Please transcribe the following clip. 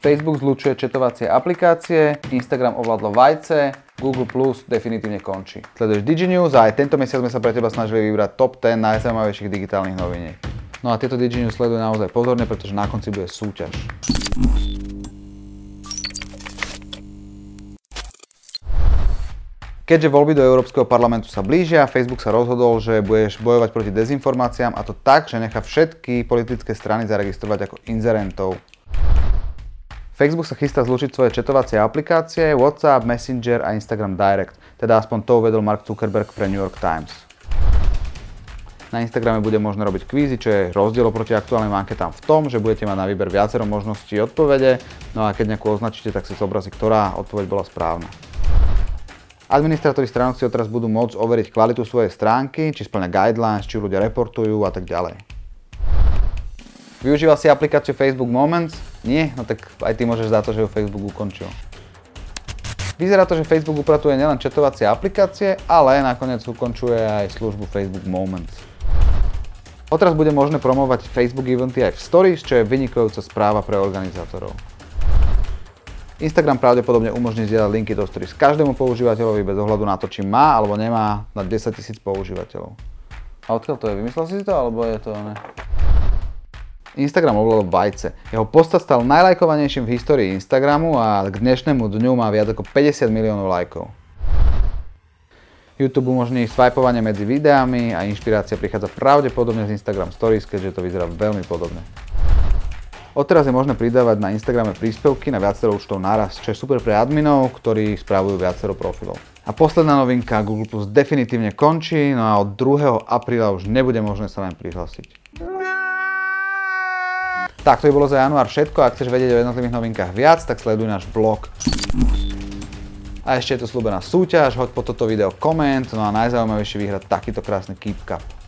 Facebook zlučuje četovacie aplikácie, Instagram ovládlo vajce, Google Plus definitívne končí. Sleduješ DigiNews a aj tento mesiac sme sa pre teba snažili vybrať top 10 najzaujímavejších digitálnych noviniek. No a tieto DigiNews sleduj naozaj pozorne, pretože na konci bude súťaž. Keďže voľby do Európskeho parlamentu sa blížia, Facebook sa rozhodol, že budeš bojovať proti dezinformáciám a to tak, že nechá všetky politické strany zaregistrovať ako inzerentov. Facebook sa chystá zlučiť svoje četovacie aplikácie WhatsApp, Messenger a Instagram Direct, teda aspoň to uvedol Mark Zuckerberg pre New York Times. Na Instagrame bude možné robiť kvízy, čo je rozdiel oproti aktuálnym anketám v tom, že budete mať na výber viacero možností odpovede, no a keď nejakú označíte, tak si zobrazí, ktorá odpoveď bola správna. Administratóri stránok si odteraz budú môcť overiť kvalitu svojej stránky, či splňa guidelines, či ľudia reportujú a tak ďalej. Využíval si aplikáciu Facebook Moments? Nie? No tak aj ty môžeš za to, že ju Facebook ukončil. Vyzerá to, že Facebook upratuje nielen četovacie aplikácie, ale nakoniec ukončuje aj službu Facebook Moments. Odteraz bude možné promovať Facebook eventy aj v Stories, čo je vynikajúca správa pre organizátorov. Instagram pravdepodobne umožní zdieľať linky do Stories každému používateľovi bez ohľadu na to, či má alebo nemá na 10 000 používateľov. A odkiaľ to je? Vymyslel si to alebo je to ne? Instagram ovládol vajce. Jeho post stal najlajkovanejším v histórii Instagramu a k dnešnému dňu má viac ako 50 miliónov lajkov. YouTube umožní swipovanie medzi videami a inšpirácia prichádza pravdepodobne z Instagram Stories, keďže to vyzerá veľmi podobne. Odteraz je možné pridávať na Instagrame príspevky na viacero účtov naraz, čo je super pre adminov, ktorí spravujú viacero profilov. A posledná novinka, Google Plus definitívne končí, no a od 2. apríla už nebude možné sa len prihlásiť. Tak, to by bolo za január všetko. Ak chceš vedieť o jednotlivých novinkách viac, tak sleduj náš blog. A ešte je to slúbená súťaž, hoď po toto video koment, no a najzaujímavejšie vyhrať takýto krásny Keep Cup.